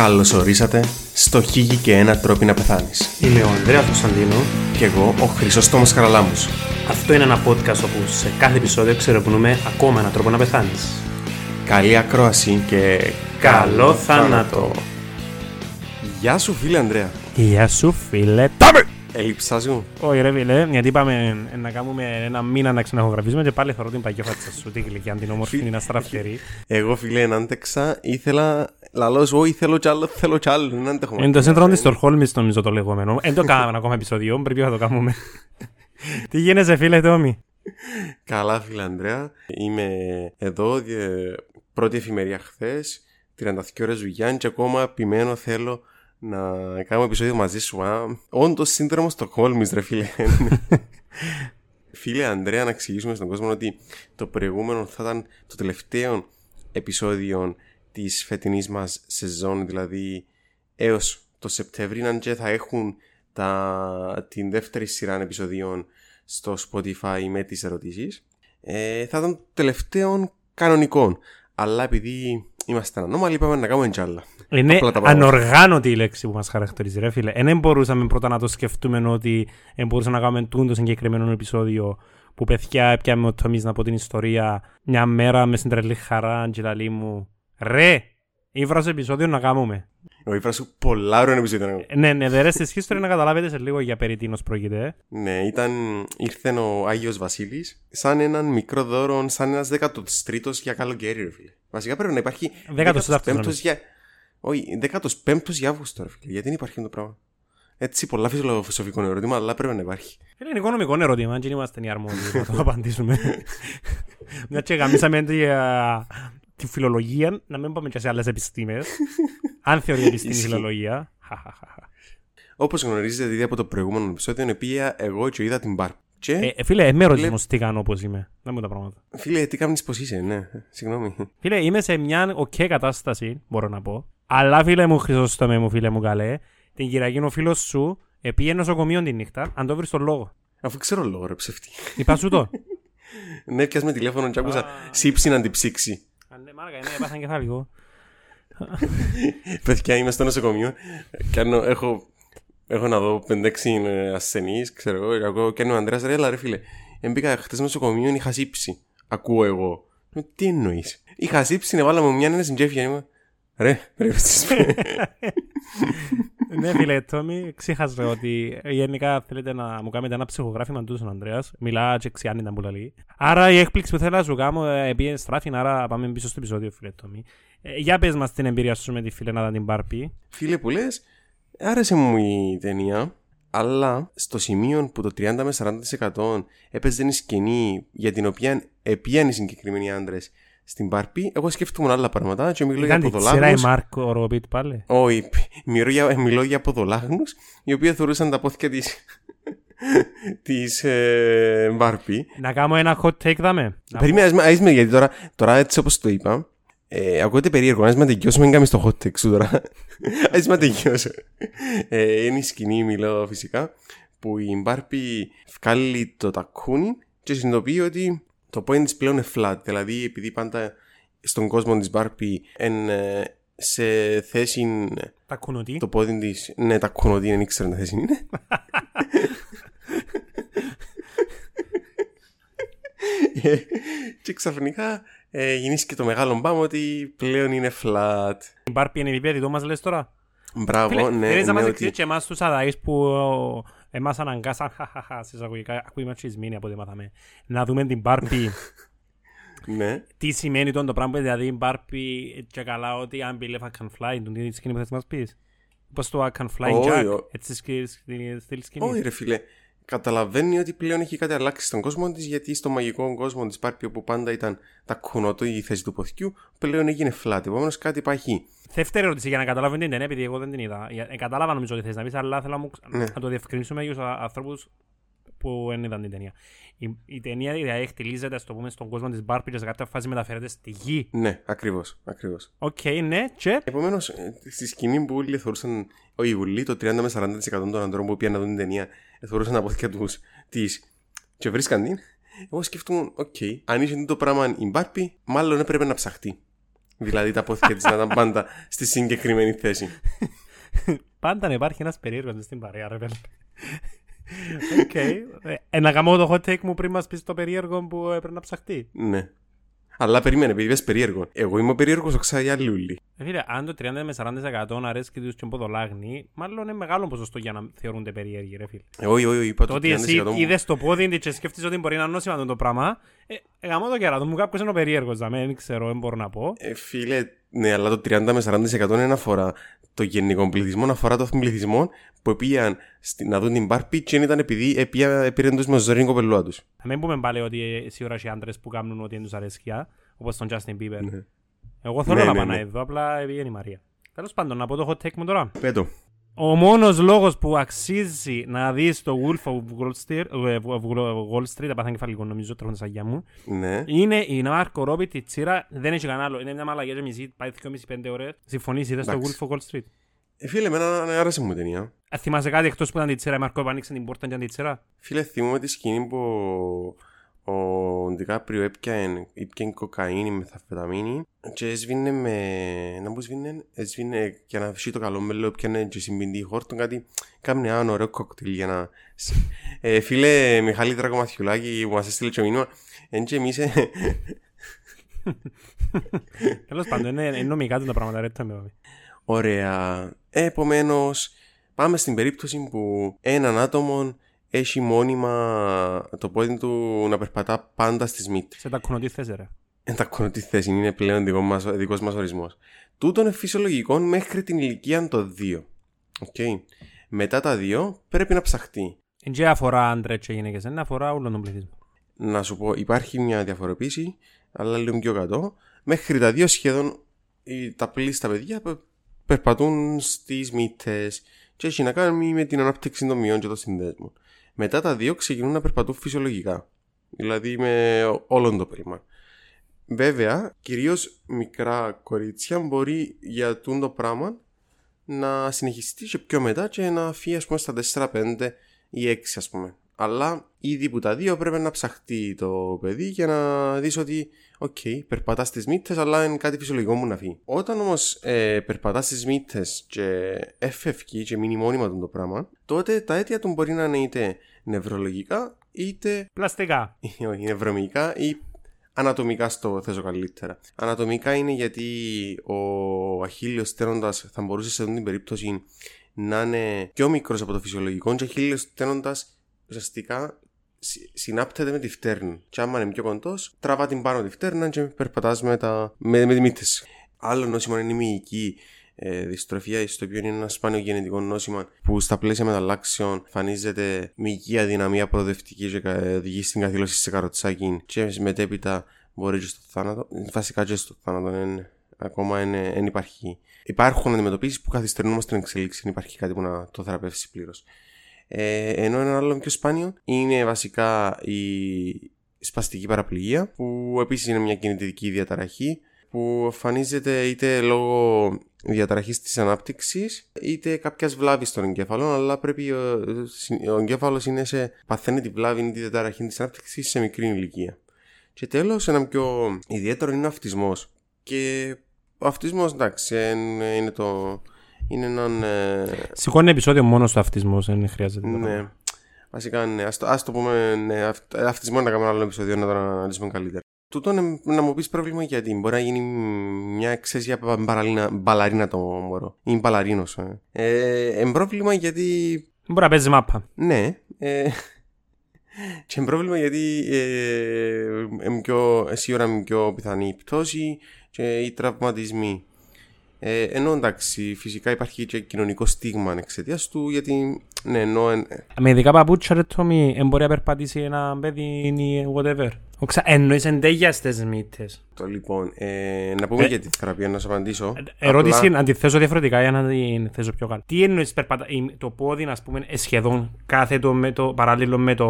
Καλώς ορίσατε στο Χίγη και ένα τρόπο να πεθάνεις. Είμαι ο Ανδρέας Κωνσταντίνο. Και εγώ ο Χρυσόστομος Χαραλάμους. Αυτό είναι ένα podcast όπου σε κάθε επεισόδιο ξερευνούμε ακόμα έναν τρόπο να πεθάνεις. Καλή ακρόαση και Καλό θάνατο. Γεια σου φίλε Ανδρέα. Γεια σου φίλε. Τάμε! Έλειψά σου. Όχι ρε φίλε, γιατί είπαμε να κάνουμε ένα μήνα να ξαναχογραφήσουμε και πάλι θεωρώ την παγιόφατσα σου, την γλυκιά, την όμορφη, την αστραφτερή. Εγώ φίλε ενάντεξα, ήθελα, λαλός, όχι θέλω κι άλλο, θέλω κι άλλο, δεν αντέχομαι. Είναι το σύντρομο της Στορχόλμης νομίζω το λεγόμενο. Δεν το κάναμε ακόμα επεισόδιο, πρέπει να το κάνουμε. Τι γίνεσαι φίλε Τόμι; Καλά φίλε Ανδρέα, είμαι εδώ, ε, πρώτη εφημερία χθες, 32 ώρες δουλειά και ακόμα επιμένω θέλω να κάνουμε επεισόδιο μαζί σου. Α. Όντως σύνδρομο στο Χόλμης ρε φίλε. φίλε Ανδρέα να εξηγήσουμε στον κόσμο ότι το προηγούμενο θα ήταν το τελευταίο επεισόδιο της φετινής μας σεζόν δηλαδή έως το Σεπτέμβρη αν και θα έχουν τα, την δεύτερη σειρά επεισοδίων στο Spotify με τις ερωτήσεις ε, θα ήταν το τελευταίο κανονικό αλλά επειδή είμαστε ανώμαλοι είπαμε να κάνουμε κι άλλα Είναι Απλά τα πράγματα. ανοργάνωτη η λέξη που μας χαρακτηρίζει ρε φίλε. Ε, Δεν μπορούσαμε πρώτα να το σκεφτούμε ότι δεν μπορούσαμε να κάνουμε τούτο συγκεκριμένο επεισόδιο που παιδιά έπιαμε ο Τόμις να πω την ιστορία μια μέρα με στην τρελή χαρά και λαλή μου ρε ήβρας σε επεισόδιο να κάνουμε. Εγώ είπα σου πολλά ωραία επεισόδιο Ε, Ναι, ναι, the rest is history να καταλάβετε σε λίγο για περί τίνος πρόκειται. ε. Ναι, ήταν, ήρθε ο Άγιος Βασίλης σαν έναν μικρό δώρο, σαν ένας 13ος για καλοκαίρι, ρε φίλε. Βασικά πρέπει να υπάρχει 14ος 15ος για... Όχι, 15ος για Αύγουστο, ρε φίλε. Γιατί δεν υπάρχει αυτό το πράγμα. Έτσι, πολλά φιλοσοφικό ερώτημα, αλλά πρέπει να υπάρχει. Είναι οικονομικό ερώτημα, αν δεν είμαστε οι αρμόδιοι να το απαντήσουμε. Μια και γαμίσαμε τη, α, τη φιλολογία, να μην πάμε και σε άλλες επιστήμες. αν θεωρεί επιστήμη η Ισχύει. φιλολογία. Όπως γνωρίζετε ήδη από το προηγούμενο επεισόδιο, πήγα εγώ και είδα την μπαρ. Και, Ε, ε, φίλε, με ρωτήσεις Βλέ- όμως τι κάνω όπως είμαι. Να μου τα πράγματα. φίλε, τι κάνεις πως είσαι, ναι, συγγνώμη. Φίλε, είμαι σε μια οκ κατάσταση, μπορώ να πω. Αλλά φίλε μου, Χρυσόστομε μου, φίλε μου καλέ, την Κυριακή ο φίλος σου πήγε νοσοκομείο τη νύχτα, αν το βρεις τον λόγο. Αφού ξέρω λόγο, ρε ψεύτη. Είπα σου το. ναι, πιάσme τηλέφωνο και άκουσα Α. σύψη να την ψήξει. Α, ναι, μάρακα, ναι, έπαθαν κεφάλικο. Παιδιά, είμαι στο νοσοκομείο. Κάνω, έχω, έχω να δω 5-6 ασθενείς, ξέρω εγώ. και Ακούω και ο Ανδρέας, ρε, έλα, ρε φίλε. Εμπήκα χτες στο νοσοκομείο, είχα σύψη. Ακούω εγώ. Ε, Τι εννοείς; Είχα σύψη, να βάλαμε μια ένα στην τσέφια. Είμαι, ρε, ρε, στις- ναι, φίλε, Τόμι, ξέχασα ότι ε, γενικά θέλετε να μου κάνετε ένα ψυχογράφημα του στον Ανδρέας. Μιλά και ξιάνει ήταν που λαλεί. Άρα η έκπληξη που θέλω να σου κάνω ε, πήγε στράφη, άρα πάμε πίσω στο επεισόδιο, φίλε Τόμι. Ε, για πες μας την εμπειρία σου με τη φίλε να την Μπάρπη. Φίλε που λες, άρεσε μου η ταινία. Αλλά στο σημείο που το 30 με 40% έπαιζε η σκηνή για την οποία επίαν οι συγκεκριμένοι άντρες στην Μπάρπη, εγώ σκέφτομαι άλλα πράγματα και μιλώ για Ήταν τη σειρά η ποδολάγνους. Μάρκο Ροπίτ πάλι. Όχι, μιλώ για, μιλώ για ποδολάγνους οι οποίοι θεωρούσαν τα πόθηκια της, της ε, Μπάρπη. Να κάνω ένα hot take δάμε. Να- Περίμενα, ας με- ας με, γιατί τώρα, τώρα έτσι όπως το είπα, ε, ακούγεται περίεργο, ας με τελειώσουμε, μην κάνεις το hot take σου τώρα. Ας με τελειώσω. Ε, είναι η σκηνή, μιλώ φυσικά, που η Μπάρπη βγάλει το τακούνι και συνειδητοποιεί ότι το point της πλέον είναι flat. Δηλαδή, επειδή πάντα στον κόσμο της Μπάρπη είναι σε θέση Τα κουνωτή. το πόδι της, ναι, τα κουνωτή δεν ήξερα τι θέση είναι. Ε, και ξαφνικά ε, γεννήθηκε το μεγάλο μπάμ ότι πλέον είναι flat. Η Μπάρπη είναι επίπεδη, το μας λες τώρα; Μπράβο, Φίλε, ναι, θέλεις να ναι, μας ότι... εξηγήσεις και εμάς τους αδαείς που ο, εμάς αναγκάσαν χαχαχα στις αγωγικά, ακούει ματσισμένοι από ό,τι μάθαμε, να δούμε την Μπάρπη ναι. τι σημαίνει τον το πράγμα, δηλαδή η Μπάρπη και καλά ότι αν believe I can fly, τον τι σκηνής που θες να μας πεις; Πώς το I can fly Όχι, Jack, ο- έτσι σκη- σκηνή- στυλ σκηνής. Όχι ρε φίλε, καταλαβαίνει ότι πλέον έχει κάτι αλλάξει στον κόσμο της γιατί στο μαγικό κόσμο της Μπάρπη όπου πάντα ήταν τα κουνότο η θέση του ποθκιού πλέον έγινε flat. Επομένως κάτι υπάρχει. Δεύτερη ερώτηση για να καταλάβω την ταινία, επειδή εγώ δεν την είδα. Για- Ε, κατάλαβα νομίζω ότι θες να πεις, αλλά θέλω να, μου- Ναι. να το διευκρινίσουμε για τους α- ανθρώπους που δεν είδαν την ταινία. Η, η ταινία δηλαδή εκτυλίσσεται στο πούμε, στον κόσμο της Barbie και σε κάποια φάση μεταφέρεται στη γη. Ναι, ακριβώς, ακριβώς. Οκ, ναι, και; Επομένως, στη σκηνή που όλοι θεωρούσαν. Όχι ούλλοι, το 30 με 40% των ανθρώπων που πήγαν να δουν την ταινία θεωρούσαν τα πόθκια τους της. και βρίσκαν την. Εγώ σκέφτομαι, οκ, αν είσαι το πράγμα η Μπάρπη, μάλλον έπρεπε να ψαχτεί. Δηλαδή τα πόθηκια της να ήταν πάντα στη συγκεκριμένη θέση. Πάντα να υπάρχει ένας περίεργος μες στην παρέα, ρε παιδί. Οκ. Ε, να κάνω το hot take μου πριν μας πεις το περίεργο που έπρεπε να ψαχτεί. Ναι. Αλλά περίμενε, επειδή είπες περίεργο. Εγώ είμαι ο περίεργος, ο ξαγιά λούλη. Ε, Φίλε, αν το 30 με 40% αρέσει τους και ποδολάγνη, μάλλον είναι μεγάλο ποσοστό για να θεωρούνται περίεργοι, ρε φίλε. Ε, Όχι, όχι, όχι, είπα Το το ότι εσύ 30% μου. είδες το πόδι της και σκέφτεσαι ότι μπορεί να είναι νόσημα το πράγμα, ε, γαμώ το κεράτο μου, κάποιος είναι ο περίεργος, δαμέ, δεν ξέρω, δεν μπορώ να πω. Ε, φίλε, ναι, αλλά το 30 με 40% δεν αφορά το γενικό πληθυσμό, αφορά το πληθυσμό που πήγαν στη- να δουν την Barbie και δεν ήταν επειδή επία- επήραν τους με ζωήν κοπελούα τους. Να μην πούμε πάλι ότι ε, σίγουρα οι άντρες που κάνουν ό,τι είναι τους αρέσκεια, όπως τον Justin Bieber. Ναι. Εγώ θέλω Ναι, να ναι, πάω ναι. να εδώ, απλά πήγαινε η Μαρία. Τέλος πάντων, να πω το hot take μου τώρα. Πέτω. Ο μόνος λόγος που αξίζει να δεις το Wolf of Wall Street, ε, of Wall Street, τα πάθαν κεφαλικό νομίζω, τρέχουν τα σαγιά μου, Ναι. είναι η Μάρκο Ρόμπι τη τσίρα, δεν έχει κανένα άλλο. Είναι μια μαλαγιά και μισή, πάει 2,5-5 ώρες. Συμφωνείς, είδες το Εντάξει. Wolf of Wall Street; Ε, φίλε, εμένα ναι, άρεσε μου η ταινία. Ε, θυμάσαι κάτι εκτός που ήταν τη τσίρα, η Μάρκο άνοιξε την πόρτα και ήταν τη τσίρα; Φίλε, θυμούμαι τη σκηνή που ο Ντικάπριο έπιανε, έπιανε κοκαίνη, μεθαφεταμίνη και έσβηνε με... Να μου σβήνε, έσβηνε για να φύγει το καλό μέλο, έπιανε και συμπιντή χόρτον κάτι, κάμνε ένα ωραίο κοκτήλ για να... Ε, φίλε, Μιχάλη Τρακομαθιουλάκη που μας έστειλε και μήνυμα, εν και εμείς... ε, Τέλος πάντων, είναι, είναι νομικά του τα πράγματα, ρε, το με βέβαιο. Ωραία. Επομένως, πάμε στην περίπτωση που έναν άτομο έχει μόνιμα το πόδι του να περπατά πάντα στις μύτες. Σε τα κουνωτή θέση, ρε. Δεν τα κάνω τι θέση, είναι πλέον δικό μας, δικός μας ορισμός. Τούτον είναι φυσιολογικό μέχρι την ηλικία των 2. Οκ. Μετά τα 2 πρέπει να ψαχτεί. Εν και αφορά άντρες και γυναίκες, δεν αφορά όλον τον πληθυσμό. Να σου πω, υπάρχει μια διαφοροποίηση, αλλά λίγο πιο κάτω. Μέχρι τα 2 σχεδόν οι- τα πλείστα παιδιά πε- περπατούν στις μύτες και έχει να κάνει με την ανάπτυξη των μυών και των συνδέσμων. Μετά τα 2 ξεκινούν να περπατούν φυσιολογικά. Δηλαδή με όλον το πέλμα. Βέβαια, κυρίως μικρά κορίτσια μπορεί για τούντο πράγμα να συνεχιστεί και πιο μετά και να φύγει ας πούμε στα 4, 5 ή 6 ας πούμε. Αλλά ήδη που τα δύο πρέπει να ψαχτεί το παιδί για να δεις ότι οκ, περπατάς στις μύτες αλλά είναι κάτι φυσιολογικό μου να φύγει. Όταν όμως ε, περπατάς στις μύτες και εν φεύκει και μείνει μόνιμα τούτο το πράγμα, τότε τα αίτια του μπορεί να είναι είτε νευρολογικά είτε Πλαστικά. όχι, νευρομικά ή ανατομικά στο θέσω καλύτερα. Ανατομικά είναι γιατί ο αχίλιος στένοντας θα μπορούσε σε αυτή την περίπτωση να είναι πιο μικρός από το φυσιολογικό και ο αχίλιος στένοντας ουσιαστικά συ- συνάπτεται με τη φτέρνη. Και άμα είναι πιο κοντός, τραβά την πάνω τη φτέρνα και περπατάς με, τα, με, με τη μύτες. Άλλο νόσημα είναι η μυϊκή ε, δυστροφία, στο οποίο είναι ένα σπάνιο γενετικό νόσημα που στα πλαίσια μεταλλάξεων εμφανίζεται μυϊκή αδυναμία προοδευτική και κα- οδηγεί στην καθήλωση σε καροτσάκι και μετέπειτα μπορεί και στο θάνατο. Βασικά και στο θάνατο είναι, ακόμα δεν υπάρχει. Υπάρχουν αντιμετωπίσεις που καθυστερούν όμως την εξέλιξη, δεν υπάρχει κάτι που να το θεραπεύσει πλήρως. Ε, ενώ ένα άλλο πιο σπάνιο είναι βασικά η σπαστική παραπληγία που επίσης είναι μια κινητική διαταραχή που εμφανίζεται είτε λόγω διαταραχής της ανάπτυξης είτε κάποιας βλάβης στον εγκέφαλο αλλά πρέπει ο, ο εγκέφαλος είναι σε, παθαίνει τη βλάβη ή τη διαταραχή της ανάπτυξης σε μικρή ηλικία. Και τέλος ένα πιο ιδιαίτερο είναι ο αυτισμός και ο αυτισμός εντάξει είναι, είναι το είναι έναν ε, Σηκώνει επεισόδιο μόνο στο αυτισμό, δεν χρειάζεται. το ναι. πράγμα. Βασικά, ναι. Ας το, ας το πούμε, ναι. αυ- Αυτισμό να κάνουμε ένα άλλο επεισόδιο να το αναλύσουμε καλύτερα. Τούτο είναι να μου πει πρόβλημα γιατί μπορεί να γίνει μια εξαίσια μπαλαρίνα, μπαλαρίνα το μωρό. Είναι μπαλαρίνο. Ε. Ε, εν πρόβλημα γιατί. Μπορεί να παίζει μάπα. Ναι. Ε, και εν πρόβλημα γιατί ε, εμ πιο, σίγουρα είναι πιο πιθανή η πτώση και οι τραυματισμοί. Ε, ενώ εντάξει, φυσικά υπάρχει και κοινωνικό στίγμα εξαιτίας του, γιατί ναι, ενώ εν- Με ειδικά παπούτσια ρε Τόμι, δεν μπορεί να περπατήσει ένα παιδί ή whatever. Οξα, εννοείς εντέγια στις μύτες. Το λοιπόν, ε, να πούμε Ε, για τη θεραπεία, να σου απαντήσω. Ερώτηση Απλά- να τη θέσω διαφορετικά για να την θέσω πιο καλά. Τι εννοείς περπατα... η- το πόδι, ας πούμε, ε, σχεδόν κάθετο με το παράλληλο με, το,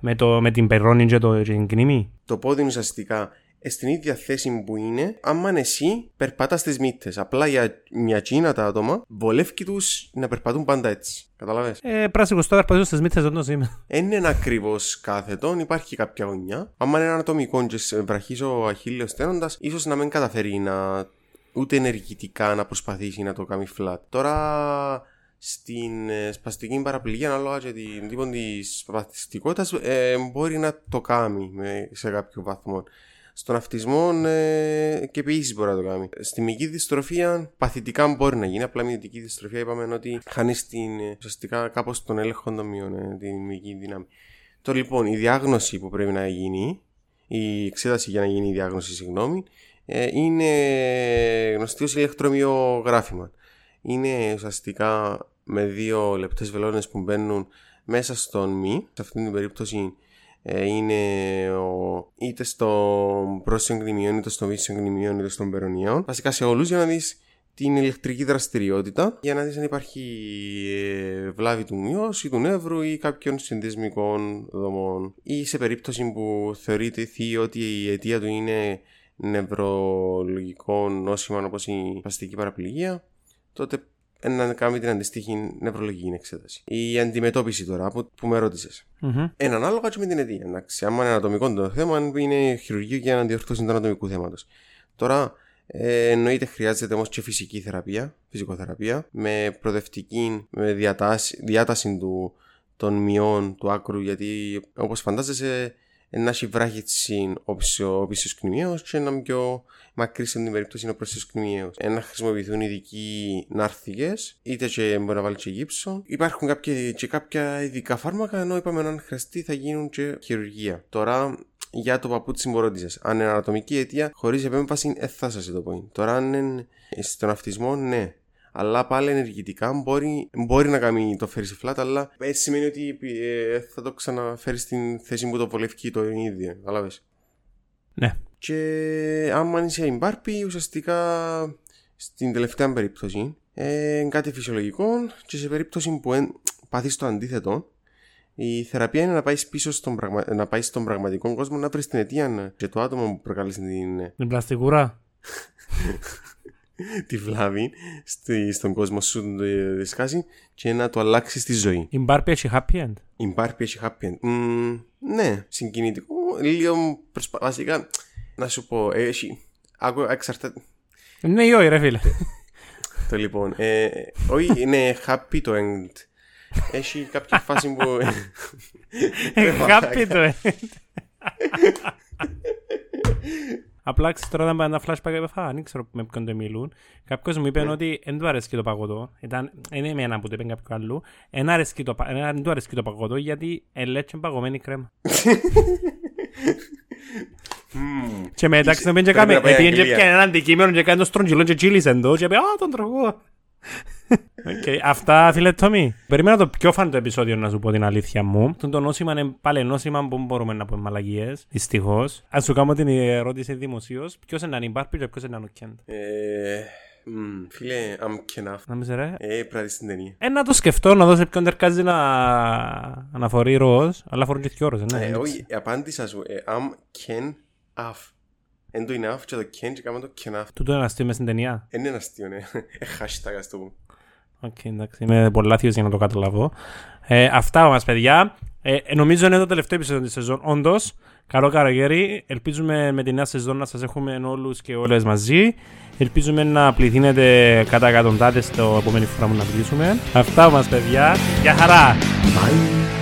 με, το, με την περώνη και, το, και την κνήμη; Το πόδι ουσιαστικά ε, στην ίδια θέση που είναι, άμα εσύ περπατά στι μύτε. Απλά για μια τσίνα τα άτομα, βολεύει τους να περπατούν πάντα έτσι. Καταλαβέ. Ε, πράσινος στο περπατήσω στις μύτε δεν το είμαι. Δεν είναι ακριβώς κάθετο, υπάρχει κάποια γωνιά. Άμα είναι ένα ατομικό και βραχεί ο αχίλιος στένοντα, ίσως να μην καταφέρει να ούτε ενεργητικά να προσπαθήσει να το κάνει flat. Τώρα στην ε, σπαστική παραπληγή, ανάλογα και την τύπο της σπαστικότητα, ε, μπορεί να το κάνει σε κάποιο βαθμό. Στον αυτισμό ε, και επίση μπορεί να το κάνει. Στη μυϊκή δυστροφία παθητικά μπορεί να γίνει. Απλά μυϊκή δυστροφία είπαμε ότι χάνεις την, ε, ουσιαστικά κάπως τον έλεγχο των μειών, ε, την μυϊκή δύναμη. Τώρα λοιπόν η διάγνωση που πρέπει να γίνει, η εξέταση για να γίνει η διάγνωση, συγγνώμη, ε, είναι γνωστή ως ηλεκτρομοιογράφημα. Είναι ουσιαστικά με δύο λεπτές βελόνες που μπαίνουν μέσα στον μη. Σε αυτήν την περίπτωση ε, είναι ο, είτε στο πρόσθετο γνημιών, είτε στο βίσιο γνημιών, είτε στον περονιών. Βασικά σε όλους για να δεις την ηλεκτρική δραστηριότητα για να δεις αν υπάρχει ε, βλάβη του μυός ή του νεύρου ή κάποιων συνδεσμικών δομών ή σε περίπτωση που θεωρείται ότι η αιτία του είναι νευρολογικό νόσημα όπως η παστική παραπληγία, τότε να κάνουμε την αντιστοίχη νευρολογική εξέταση. Η αντιμετώπιση τώρα που, που με ρώτησες. Mm-hmm. Εν ανάλογα και με την αιτία. Εντάξει, άμα είναι ανατομικό το θέμα, είναι χειρουργείο για να διορθώσει το ανατομικού θέματος. Τώρα, ε, εννοείται χρειάζεται όμως και φυσική θεραπεία, φυσικοθεραπεία, με προοδευτική με διατάση, διάταση του, των μειών του άκρου, γιατί όπως φαντάζεσαι, να έχει βράχητσι ο πίσω κνημιαίος και ένα πιο μακρύ σε την περίπτωση είναι ο προς κνημιαίος. Να χρησιμοποιηθούν ειδικοί νάρθικες, είτε και μπορεί να βάλει και γύψο. Υπάρχουν κάποια, και κάποια ειδικά φάρμακα, ενώ είπαμε αν χρειαστεί θα γίνουν και χειρουργία. Τώρα για το παπούτσι μου ρώτησε. Αν είναι ανατομική αιτία, χωρίς επέμβαση, δεν θα σας το πω. Τώρα, αν είναι στον αυτισμό, ναι αλλά πάλι ενεργητικά μπορεί, μπορεί να κάνει το φέρει σε flat, αλλά έτσι σημαίνει ότι ε, θα το ξαναφέρεις στην θέση που το βολεύει το ίδιο. Κατάλαβε. Ναι. Και άμα είσαι εμπάρπη, ουσιαστικά στην τελευταία περίπτωση ε, είναι κάτι φυσιολογικό και σε περίπτωση που εν, πάθεις το αντίθετο η θεραπεία είναι να πάεις πίσω στον, πραγμα... να πάεις στον πραγματικό κόσμο να βρεις την αιτία και το άτομο που προκάλεσε την. Την πλαστικούρα. τη βλάβη στη, στον κόσμο σου τη σκάση και να το αλλάξεις στη ζωή. Η Μπάρπη έχει happy end; Η Μπάρπη έχει happy end. Mm, ναι, συγκινητικό. Λίγο προσπα... βασικά να σου πω, έχει. Άκου, εξαρτάται. Ναι, ή όχι, ρε φίλε. το λοιπόν. Ε, όχι, είναι happy το end. Έχει κάποια φάση που. happy το end. Απλά ξέρω τώρα ήταν ένα flashback έπεφα, δεν ξέρω με ποιον το μιλούν. Κάποιος μου είπε ναι. ότι δεν του αρέσει το παγωτό. Ήταν, είναι εμένα που το είπε κάποιο άλλο. Δεν του αρέσει το παγωτό γιατί ελέγχε παγωμένη κρέμα. Και μετά ξαναπέν και κάμε, πήγαινε και πιάνε ένα αντικείμενο και κάνει το στρογγυλό και τσίλησε το και είπε «Α, τον τρογώ». Okay. Αυτά, φίλε Τόμι. Περίμενα το πιο φαν το επεισόδιο να σου πω την αλήθεια μου. Το, το νόσημα είναι πάλι νόσημα που μπορούμε να πούμε μαλαγίες. Δυστυχώς. Α σου κάνω την ερώτηση δημοσίως. Ποιος είναι αν υπάρχει και ποιος είναι αν Κέντ. Ε, φίλε, I'm Kenough. Να μην σε ρε. Ε, πρέπει στην ταινία. Ε, να το σκεφτώ, να δω σε ποιον ταιρκάζει να αναφορεί ροζ, αλλά φορούν και δυο ροζ, ναι. Ε, όχι, απάντησα σου. Ε, I'm Kenough. Εν το enough και το Ken και κάνουμε το Kenough. Τούτο είναι αστείο μες στην ταινία. Είναι ένα αστείο, ναι. Ε, hashtag ας το πούμε. OK, okay, εντάξει, είμαι πολύ λάθος για να το καταλάβω. Ε, αυτά μας, παιδιά. Ε, νομίζω είναι το τελευταίο επεισόδιο της σεζόν. Όντως, καλό καλοκαίρι. Ελπίζουμε με τη νέα σεζόν να σας έχουμε όλους και όλες μαζί. Ελπίζουμε να πληθύνετε κατά εκατοντάδες το επόμενη φορά που να μιλήσουμε. Αυτά μας, παιδιά. Γεια χαρά! Bye!